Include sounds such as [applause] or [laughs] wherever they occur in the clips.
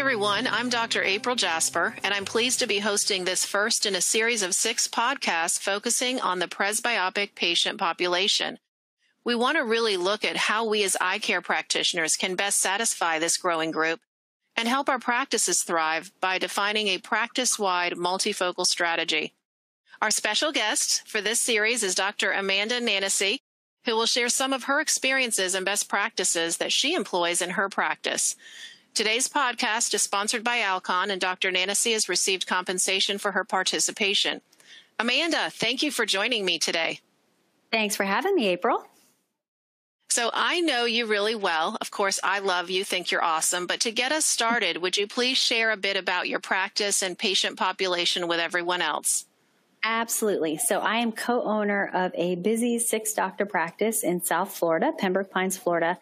everyone. I'm Dr. April Jasper, and I'm pleased to be hosting this first in a series of six podcasts focusing on the presbyopic patient population. We want to really look at how we as eye care practitioners can best satisfy this growing group and help our practices thrive by defining a practice wide multifocal strategy. Our special guest for this series is Dr. Amanda Nanasy, who will share some of her experiences and best practices that she employs in her practice. Today's podcast is sponsored by Alcon, and Dr. Nanasy has received compensation for her participation. Amanda, thank you for joining me today. Thanks for having me, April. So I know you really well. Of course, I love you, think you're awesome. But to get us started, would you please share a bit about your practice and patient population with everyone else? Absolutely. So I am co owner of a busy six doctor practice in South Florida, Pembroke Pines, Florida.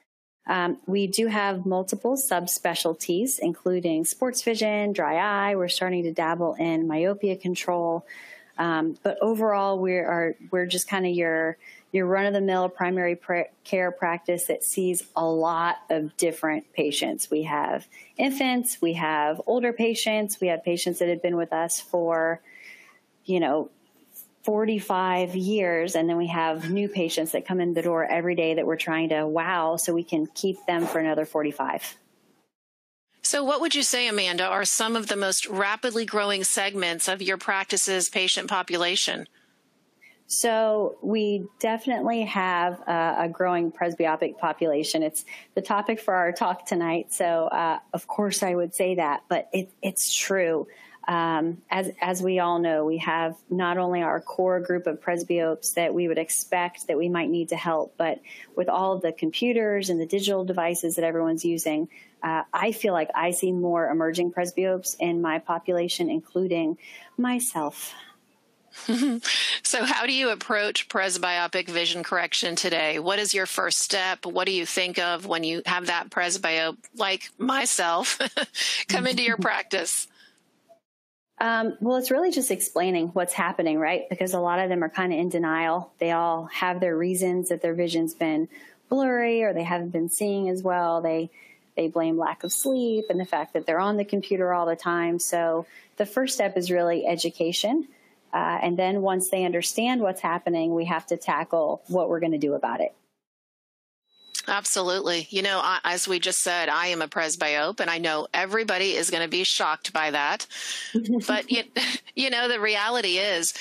Um, we do have multiple subspecialties, including sports vision, dry eye. We're starting to dabble in myopia control. Um, but overall, we are we're just kind of your your run of the mill primary pr- care practice that sees a lot of different patients. We have infants, we have older patients, we have patients that have been with us for, you know, 45 years and then we have new patients that come in the door every day that we're trying to wow so we can keep them for another 45 so what would you say amanda are some of the most rapidly growing segments of your practice's patient population so we definitely have a, a, growing presbyopic population. It's the topic for our talk tonight. So uh, of course I would say that, but it, it's true. Um, as as we all know, we have not only our core group of presbyopes that we would expect that we might need to help, but with all of the computers and the digital devices that everyone's using, uh, I feel like I see more emerging presbyopes in my population, including myself. [laughs] so, how do you approach presbyopic vision correction today? What is your first step? What do you think of when you have that presbyope, like myself, [laughs] come into your [laughs] practice? Um, well, it's really just explaining what's happening, right? Because a lot of them are kind of in denial. They all have their reasons that their vision's been blurry or they haven't been seeing as well. They they blame lack of sleep and the fact that they're on the computer all the time. So the first step is really education. Uh, and then once they understand what's happening, we have to tackle what we're going to do about it. Absolutely. You know, I, as we just said, I am a presbyope, and I know everybody is going to be shocked by that. but [laughs] you, [laughs] you know, the reality is,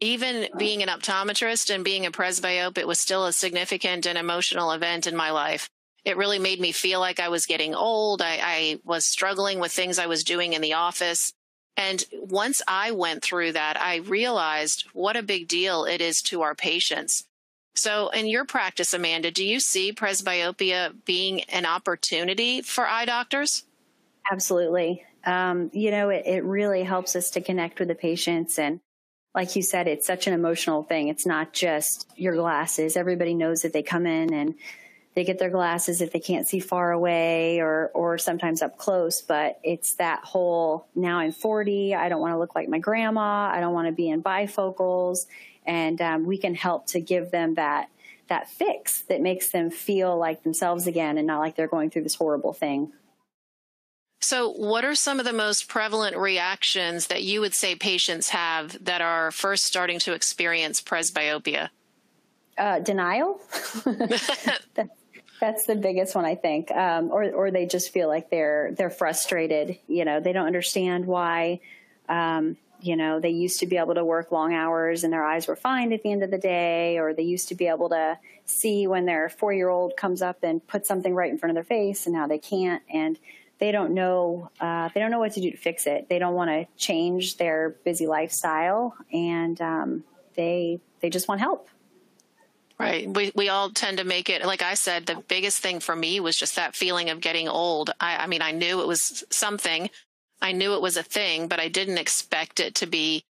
even being an optometrist and being a presbyope, it was still a significant and emotional event in my life. It really made me feel like I was getting old. I, I was struggling with things I was doing in the office. And once I went through that, I realized what a big deal it is to our patients so, in your practice, Amanda, do you see presbyopia being an opportunity for eye doctors? Absolutely. Um, you know, it, it really helps us to connect with the patients. And like you said, it's such an emotional thing. It's not just your glasses. Everybody knows that they come in and they get their glasses if they can't see far away or or sometimes up close but it's that whole now i'm 40 i don't want to look like my grandma i don't want to be in bifocals and um, we can help to give them that that fix that makes them feel like themselves again and not like they're going through this horrible thing. So, what are some of the most prevalent reactions that you would say patients have that are first starting to experience presbyopia? Uh, denial. [laughs] [laughs] That's the biggest one, I think. Um, or, or they just feel like they're they're frustrated. You know, they don't understand why um, you know, they used to be able to work long hours and their eyes were fine at the end of the day, or they used to be able to see when their four year old comes up and puts something right in front of their face, and now they can't. And they don't know uh, they don't know what to do to fix it. They don't want to change their busy lifestyle, and um, they they just want help. Right. We we all tend to make it like I said, the biggest thing for me was just that feeling of getting old. I, I mean, I knew it was something, I knew it was a thing, but I didn't expect it to be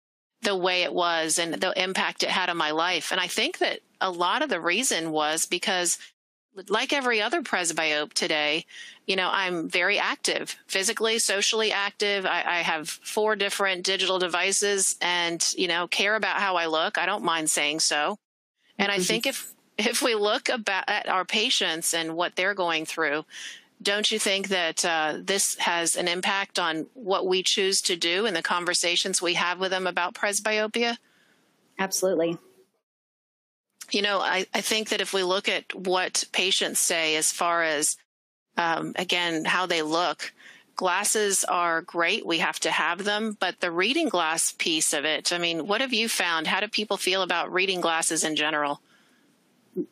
the way it was and the impact it had on my life. And I think that a lot of the reason was because like every other presbyope today, you know, I'm very active, physically, socially active. I, I, have four different digital devices and, you know, care about how I look. I don't mind saying so. And I mm-hmm. think if, if we look about at our patients and what they're going through, don't you think that uh, this has an impact on what we choose to do and the conversations we have with them about presbyopia? Absolutely. You know, I, I think that if we look at what patients say as far as, um, again, how they look, glasses are great. We have to have them, but the reading glass piece of it, I mean, what have you found? How do people feel about reading glasses in general?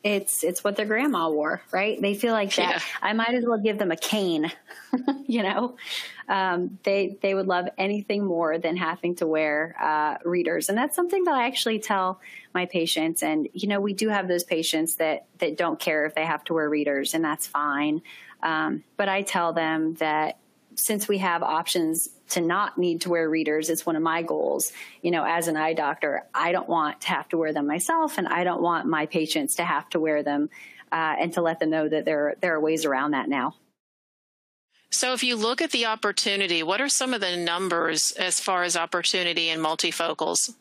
It's it's what their grandma wore, right? They feel like that. Yeah. I might as well give them a cane, [laughs] you know. Um, they they would love anything more than having to wear uh, readers, and that's something that I actually tell my patients. And you know, we do have those patients that that don't care if they have to wear readers, and that's fine. Um, but I tell them that since we have options to not need to wear readers, it's one of my goals. You know, as an eye doctor, I don't want to have to wear them myself, and I don't want my patients to have to wear them, uh, and to let them know that there there are ways around that now. So, if you look at the opportunity, what are some of the numbers as far as opportunity in multifocals?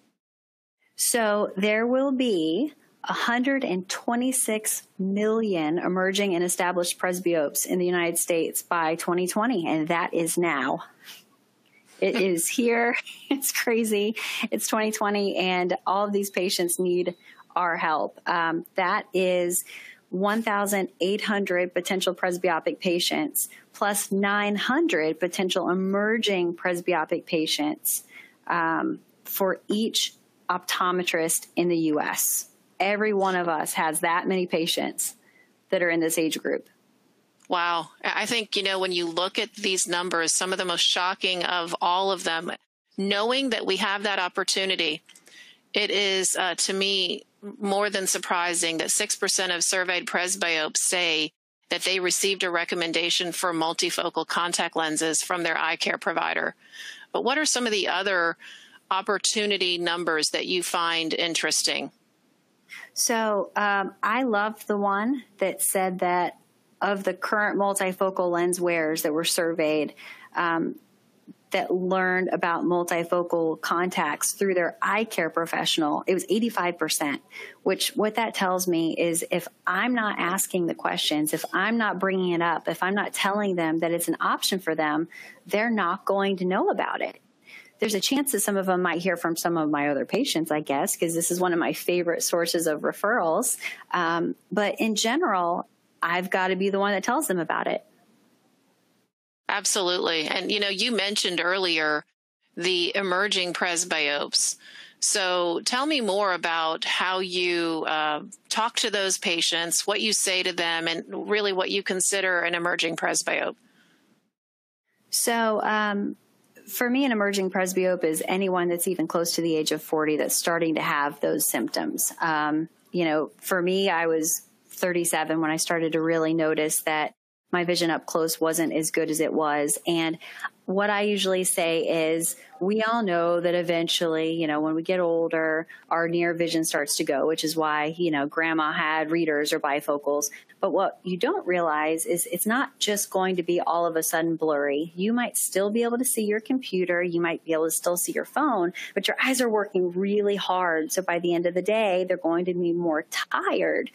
So, there will be 126 million emerging and established presbyopes in the United States by 2020, and that is now. It [laughs] is here. It's crazy. It's 2020, and all of these patients need our help. Um, that is 1,800 potential presbyopic patients plus 900 potential emerging presbyopic patients um, for each optometrist in the U.S every one of us has that many patients that are in this age group. Wow. I think, you know, when you look at these numbers, some of the most shocking of all of them, knowing that we have that opportunity, it is uh, to me more than surprising that 6% of surveyed presbyopes say that they received a recommendation for multifocal contact lenses from their eye care provider. But what are some of the other opportunity numbers that you find interesting? So um, I loved the one that said that of the current multifocal lens wearers that were surveyed, um, that learned about multifocal contacts through their eye care professional, it was 85%, which what that tells me is if I'm not asking the questions, if I'm not bringing it up, if I'm not telling them that it's an option for them, they're not going to know about it there's a chance that some of them might hear from some of my other patients, I guess, because this is one of my favorite sources of referrals. Um, but in general, I've got to be the one that tells them about it. Absolutely. And, you know, you mentioned earlier the emerging presbyopes. So tell me more about how you uh, talk to those patients, what you say to them, and really what you consider an emerging presbyope. So, um, for me, an emerging presbyope is anyone that's even close to the age of 40 that's starting to have those symptoms. Um, you know, for me, I was 37 when I started to really notice that my vision up close wasn't as good as it was. And what I usually say is we all know that eventually, you know, when we get older, our near vision starts to go, which is why, you know, grandma had readers or bifocals. But what you don't realize is it's not just going to be all of a sudden blurry. You might still be able to see your computer. You might be able to still see your phone, but your eyes are working really hard. So by the end of the day, they're going to be more tired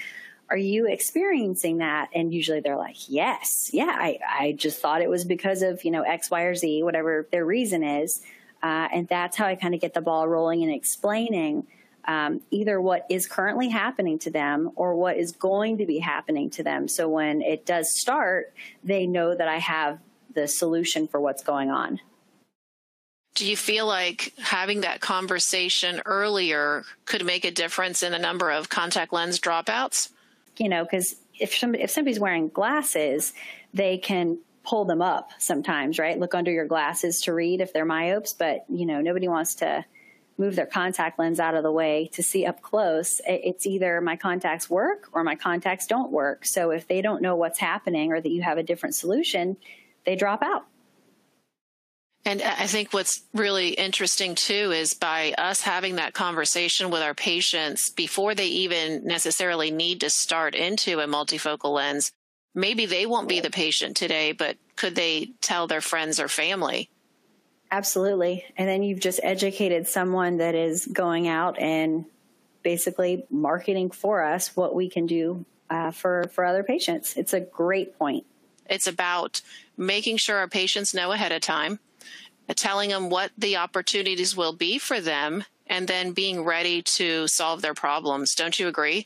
are you experiencing that? And usually they're like, yes, yeah, I, I just thought it was because of, you know, X, Y, or Z, whatever their reason is. Uh, and that's how I kind of get the ball rolling and explaining um, either what is currently happening to them or what is going to be happening to them. So when it does start, they know that I have the solution for what's going on. Do you feel like having that conversation earlier could make a difference in the number of contact lens dropouts? you know, because if somebody, if somebody's wearing glasses, they can pull them up sometimes, right? Look under your glasses to read if they're myopes, but you know, nobody wants to move their contact lens out of the way to see up close. It's either my contacts work or my contacts don't work. So if they don't know what's happening or that you have a different solution, they drop out. And I think what's really interesting too is by us having that conversation with our patients before they even necessarily need to start into a multifocal lens, maybe they won't be the patient today, but could they tell their friends or family? Absolutely. And then you've just educated someone that is going out and basically marketing for us what we can do uh, for, for other patients. It's a great point. It's about making sure our patients know ahead of time, telling them what the opportunities will be for them, and then being ready to solve their problems. Don't you agree?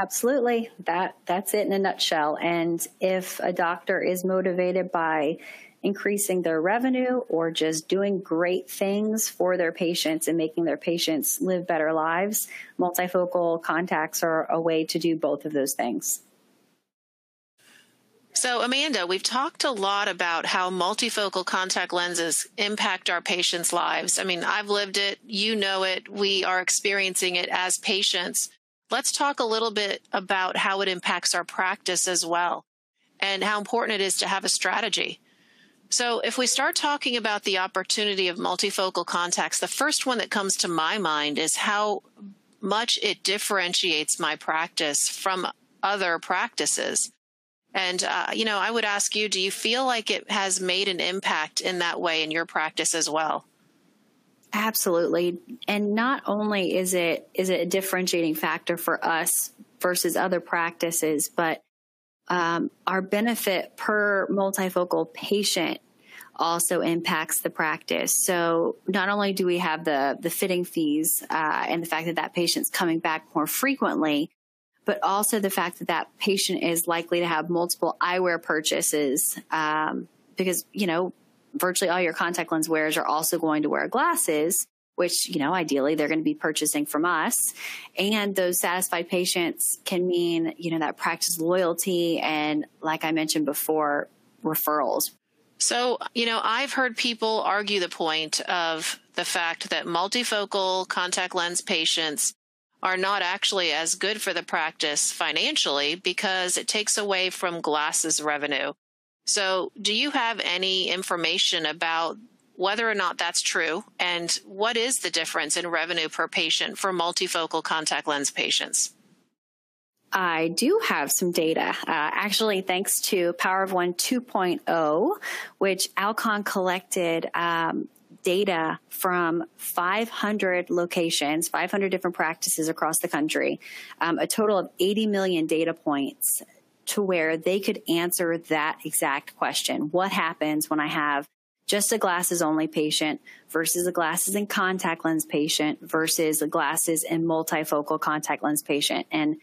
Absolutely. That that's it in a nutshell. And if a doctor is motivated by increasing their revenue or just doing great things for their patients and making their patients live better lives, multifocal contacts are a way to do both of those things. So, Amanda, we've talked a lot about how multifocal contact lenses impact our patients' lives. I mean, I've lived it, you know it, we are experiencing it as patients. Let's talk a little bit about how it impacts our practice as well and how important it is to have a strategy. So, if we start talking about the opportunity of multifocal contacts, the first one that comes to my mind is how much it differentiates my practice from other practices. And, uh, you know, I would ask you, do you feel like it has made an impact in that way in your practice as well? Absolutely. And not only is it is it a differentiating factor for us versus other practices, but um, our benefit per multifocal patient also impacts the practice. So not only do we have the the fitting fees uh, and the fact that that patient's coming back more frequently, but also the fact that that patient is likely to have multiple eyewear purchases um, because you know virtually all your contact lens wearers are also going to wear glasses which you know ideally they're going to be purchasing from us and those satisfied patients can mean you know that practice loyalty and like i mentioned before referrals so you know i've heard people argue the point of the fact that multifocal contact lens patients are not actually as good for the practice financially because it takes away from glasses revenue. So, do you have any information about whether or not that's true and what is the difference in revenue per patient for multifocal contact lens patients? I do have some data, uh, actually, thanks to Power of One 2.0, which Alcon collected um, data from 500 locations, 500 different practices across the country, um, a total of 80 million data points to where they could answer that exact question. What happens when I have just a glasses only patient versus a glasses and contact lens patient versus a glasses and multifocal contact lens patient? And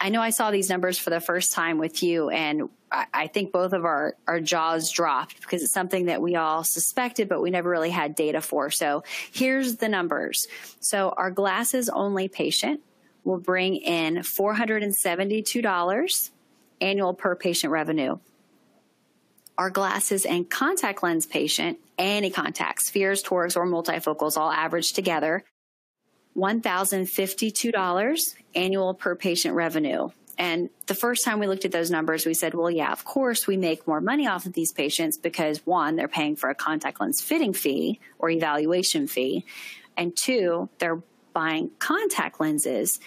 I know I saw these numbers for the first time with you, and I think both of our, our jaws dropped because it's something that we all suspected, but we never really had data for. So here's the numbers. So our glasses only patient will bring in $472 annual per patient revenue. Our glasses and contact lens patient, any contacts, spheres, torics, or multifocals, all averaged together, $1,052 annual per patient revenue. And the first time we looked at those numbers, we said, well, yeah, of course we make more money off of these patients because one, they're paying for a contact lens fitting fee or evaluation fee. And two, they're buying contact lenses.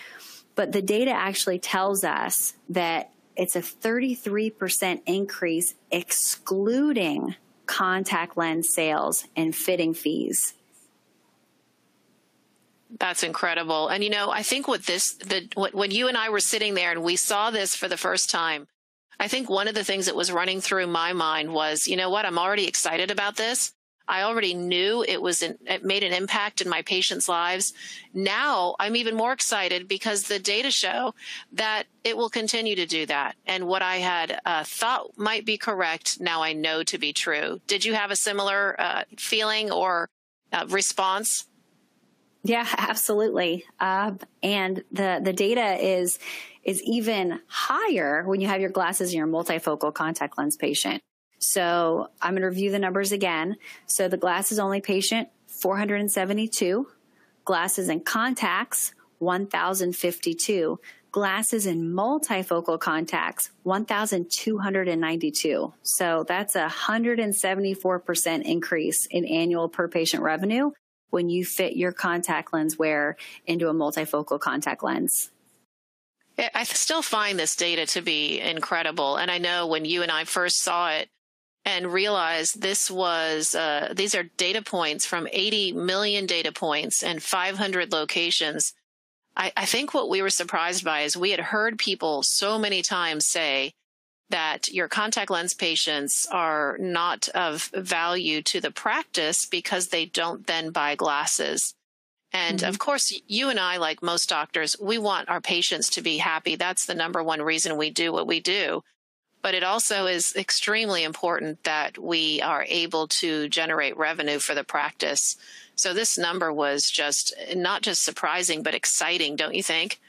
But the data actually tells us that it's a 33% increase excluding contact lens sales and fitting fees that's incredible. And you know, I think what this, the, when you and I were sitting there and we saw this for the first time, I think one of the things that was running through my mind was, you know what, I'm already excited about this. I already knew it was, in, it made an impact in my patients' lives. Now I'm even more excited because the data show that it will continue to do that. And what I had uh, thought might be correct, now I know to be true. Did you have a similar uh, feeling or uh, response? Yeah, absolutely. Uh, and the the data is is even higher when you have your glasses and your multifocal contact lens patient. So I'm going to review the numbers again. So the glasses only patient 472, glasses and contacts 1052, glasses and multifocal contacts 1292. So that's a 174% increase in annual per patient revenue when you fit your contact lens wear into a multifocal contact lens. I still find this data to be incredible. And I know when you and I first saw it and realize this was, uh, these are data points from 80 million data points and 500 locations. I, I think what we were surprised by is we had heard people so many times say, that your contact lens patients are not of value to the practice because they don't then buy glasses. And mm-hmm. of course, you and I, like most doctors, we want our patients to be happy. That's the number one reason we do what we do. But it also is extremely important that we are able to generate revenue for the practice. So this number was just not just surprising, but exciting, don't you think?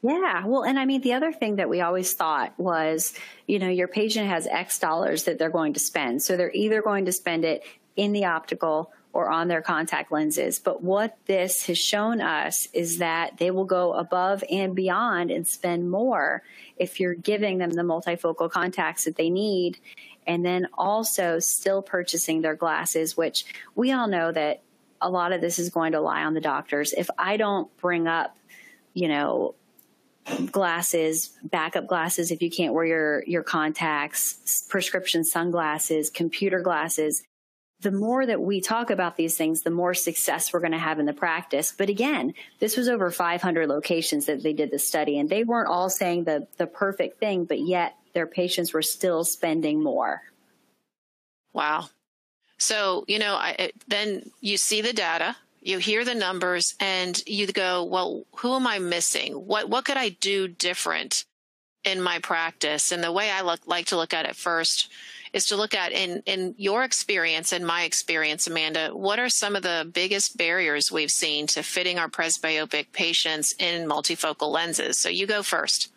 Yeah. Well, and I mean, the other thing that we always thought was, you know, your patient has X dollars that they're going to spend. So they're either going to spend it in the optical or on their contact lenses. But what this has shown us is that they will go above and beyond and spend more if you're giving them the multifocal contacts that they need. And then also still purchasing their glasses, which we all know that a lot of this is going to lie on the doctors. If I don't bring up, you know, glasses, backup glasses if you can't wear your, your contacts, prescription sunglasses, computer glasses. The more that we talk about these things, the more success we're going to have in the practice. But again, this was over 500 locations that they did the study, and they weren't all saying the, the perfect thing, but yet their patients were still spending more. Wow. So, you know, I, then you see the data, you hear the numbers and you go, well, who am I missing? What, what could I do different in my practice? And the way I look, like to look at it first is to look at in, in your experience and my experience, Amanda, what are some of the biggest barriers we've seen to fitting our presbyopic patients in multifocal lenses? So you go first.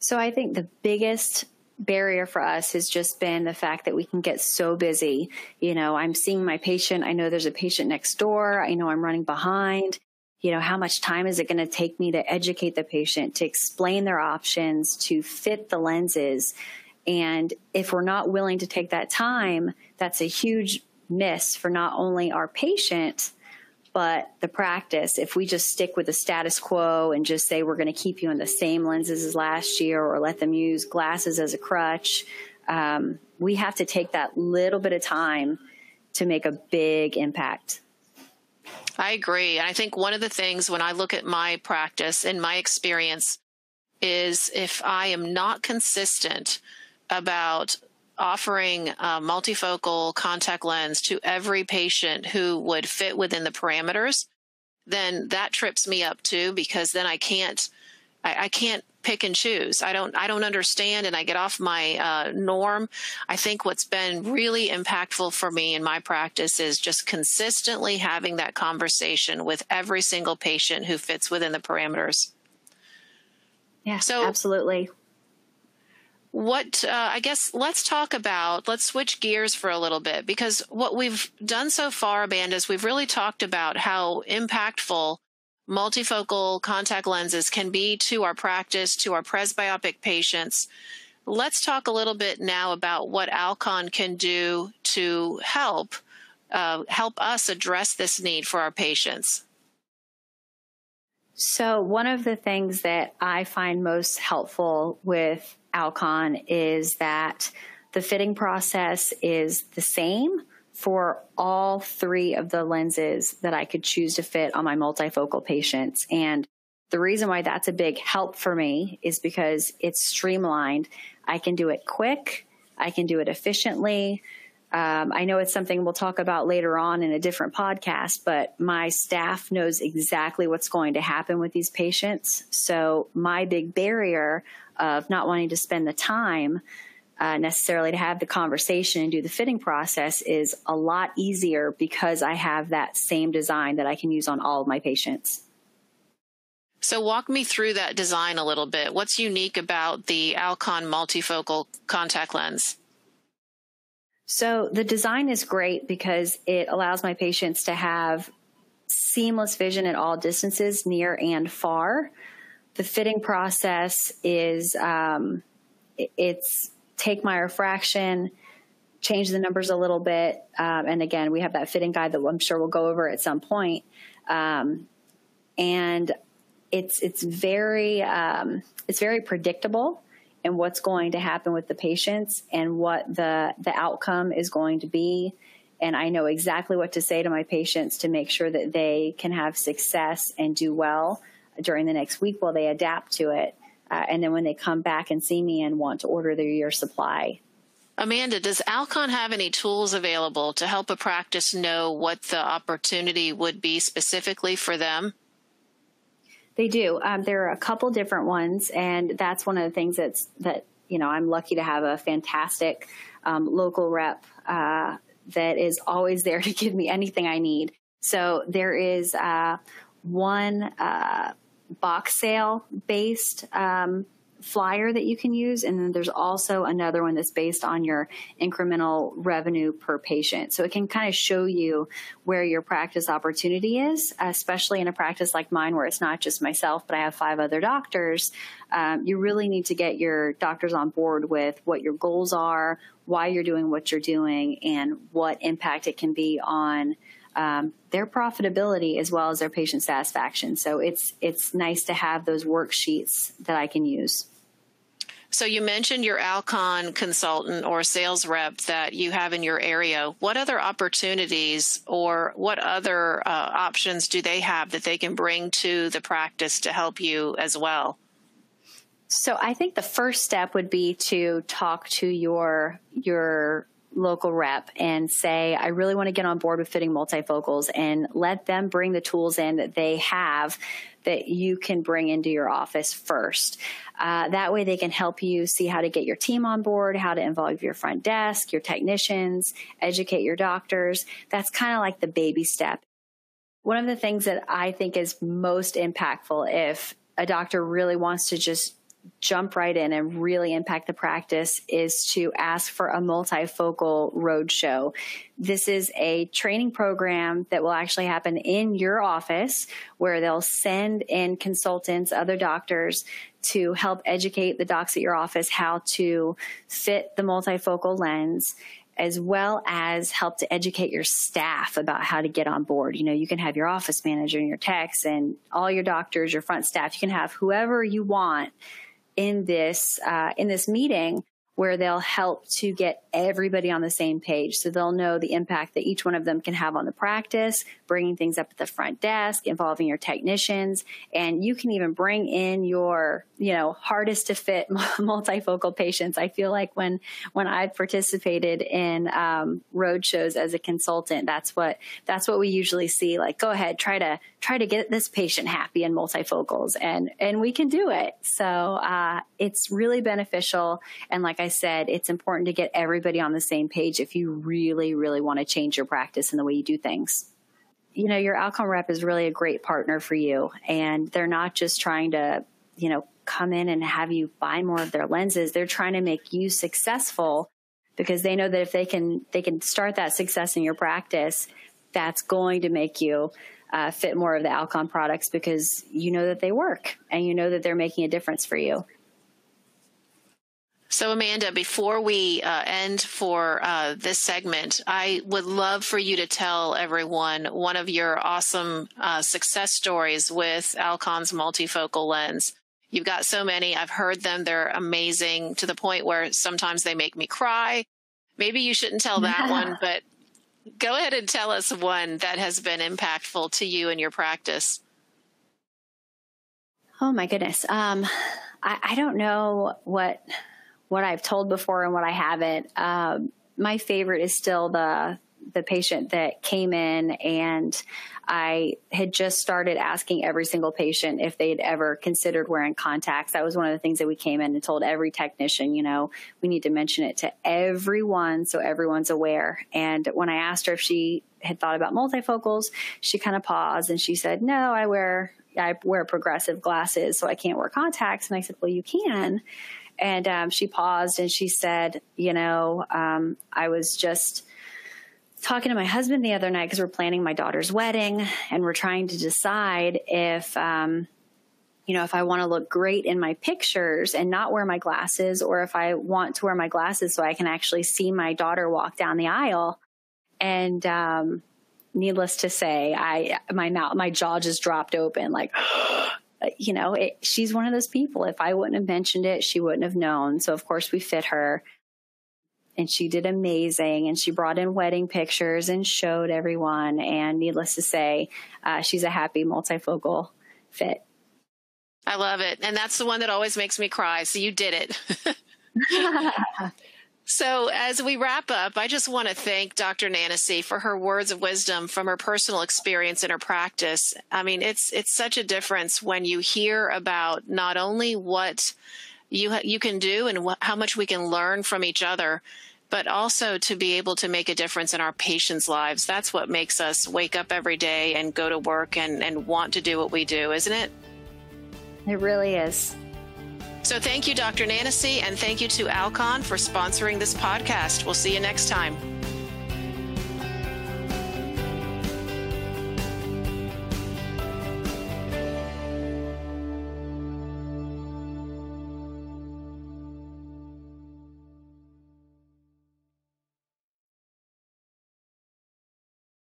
So I think the biggest barrier for us has just been the fact that we can get so busy. You know, I'm seeing my patient. I know there's a patient next door. I know I'm running behind. You know, how much time is it going to take me to educate the patient, to explain their options, to fit the lenses? And if we're not willing to take that time, that's a huge miss for not only our patient, but the practice, if we just stick with the status quo and just say we're going to keep you in the same lenses as last year or let them use glasses as a crutch, um, we have to take that little bit of time to make a big impact. I agree. And I think one of the things when I look at my practice and my experience is if I am not consistent about offering a multifocal contact lens to every patient who would fit within the parameters, then that trips me up too because then I can't I, I can't pick and choose. I don't I don't understand and I get off my uh, norm. I think what's been really impactful for me in my practice is just consistently having that conversation with every single patient who fits within the parameters. Yeah, so absolutely what uh, I guess let's talk about, let's switch gears for a little bit because what we've done so far, Amanda, is we've really talked about how impactful multifocal contact lenses can be to our practice, to our presbyopic patients. Let's talk a little bit now about what Alcon can do to help uh, help us address this need for our patients. So, one of the things that I find most helpful with Alcon is that the fitting process is the same for all three of the lenses that I could choose to fit on my multifocal patients. And the reason why that's a big help for me is because it's streamlined. I can do it quick, I can do it efficiently. Um, I know it's something we'll talk about later on in a different podcast, but my staff knows exactly what's going to happen with these patients. So, my big barrier of not wanting to spend the time uh, necessarily to have the conversation and do the fitting process is a lot easier because I have that same design that I can use on all of my patients. So, walk me through that design a little bit. What's unique about the Alcon multifocal contact lens? So, the design is great because it allows my patients to have seamless vision at all distances, near and far the fitting process is um, it's take my refraction, change the numbers a little bit, um, and again, we have that fitting guide that I'm sure we'll go over at some point. Um, and it's it's very um, it's very predictable in what's going to happen with the patients and what the the outcome is going to be. And I know exactly what to say to my patients to make sure that they can have success and do well during the next week while they adapt to it. Uh, and then when they come back and see me and want to order their year supply. Amanda, does Alcon have any tools available to help a practice know what the opportunity would be specifically for them? They do. Um, there are a couple different ones, and that's one of the things that's that you know I'm lucky to have a fantastic um, local rep uh, that is always there [laughs] to give me anything I need. So there is uh, one uh, box sale based um, flyer that you can use. And then there's also another one that's based on your incremental revenue per patient. So it can kind of show you where your practice opportunity is, especially in a practice like mine where it's not just myself, but I have five other doctors. Um, you really need to get your doctors on board with what your goals are, why you're doing what you're doing, and what impact it can be on um, their profitability as well as their patient satisfaction. So it's it's nice to have those worksheets that I can use. So you mentioned your Alcon consultant or sales rep that you have in your area. What other opportunities or what other uh, options do they have that they can bring to the practice to help you as well? So I think the first step would be to talk to your your local rep and say, I really want to get on board with fitting multifocals and let them bring the tools in that they have that you can bring into your office first. Uh, that way, they can help you see how to get your team on board, how to involve your front desk, your technicians, educate your doctors. That's kind of like the baby step. One of the things that I think is most impactful if a doctor really wants to just jump right in and really impact the practice is to ask for a multifocal roadshow. This is a training program that will actually happen in your office where they'll send in consultants, other doctors to help educate the docs at your office how to fit the multifocal lens as well as help to educate your staff about how to get on board. You know, you can have your office manager and your techs and all your doctors, your front staff. You can have whoever you want in this uh, in this meeting where they'll help to get everybody on the same page. So they'll know the impact that each one of them can have on the practice, bringing things up at the front desk, involving your technicians, and you can even bring in your, you know, hardest to fit [laughs] multifocal patients. I feel like when when I've participated in um, road shows as a consultant, that's what that's what we usually see. Like, go ahead, try to try to get this patient happy in multifocals, and and we can do it. So uh, it's really beneficial, and like I said, it's important to get everybody on the same page if you really, really want to change your practice and the way you do things you know, your Alcon rep is really a great partner for you. And they're not just trying to, you know, come in and have you buy more of their lenses. They're trying to make you successful because they know that if they can, they can start that success in your practice, that's going to make you uh, fit more of the Alcon products because you know that they work and you know that they're making a difference for you. So, Amanda, before we uh, end for uh, this segment, I would love for you to tell everyone one of your awesome uh, success stories with Alcon's multifocal lens. You've got so many. I've heard them. They're amazing to the point where sometimes they make me cry. Maybe you shouldn't tell that [laughs] one, but go ahead and tell us one that has been impactful to you in your practice. Oh, my goodness. Um, I, I don't know what what I've told before and what I haven't. Um, my favorite is still the the patient that came in and I had just started asking every single patient if they'd ever considered wearing contacts. That was one of the things that we came in and told every technician, you know, we need to mention it to everyone so everyone's aware. And when I asked her if she had thought about multifocals, she kind of paused and she said, "No, I wear I wear progressive glasses, so I can't wear contacts." And I said, "Well, you can." And um, she paused and she said, You know, um, I was just talking to my husband the other night because we're planning my daughter's wedding and we're trying to decide if, um, you know, if I want to look great in my pictures and not wear my glasses, or if I want to wear my glasses so I can actually see my daughter walk down the aisle. And um, needless to say, I my mouth, my jaw just dropped open, like [gasps] [gasps] you know, it, she's one of those people. If I wouldn't have mentioned it, she wouldn't have known. So, of course, we fit her. And she did amazing. And she brought in wedding pictures and showed everyone. And needless to say, uh, she's a happy multifocal fit. I love it. And that's the one that always makes me cry. So you did it. [laughs] [laughs] [laughs] So, as we wrap up, I just want to thank Dr. Nanasy for her words of wisdom from her personal experience and her practice. I mean, it's it's such a difference when you hear about not only what you you can do and wh- how much we can learn from each other, but also to be able to make a difference in our patients' lives. That's what makes us wake up every day and go to work and, and want to do what we do, isn't it? It really is. So thank you, Dr. Nanasy, and thank you to Alcon for sponsoring this podcast. We'll see you next time.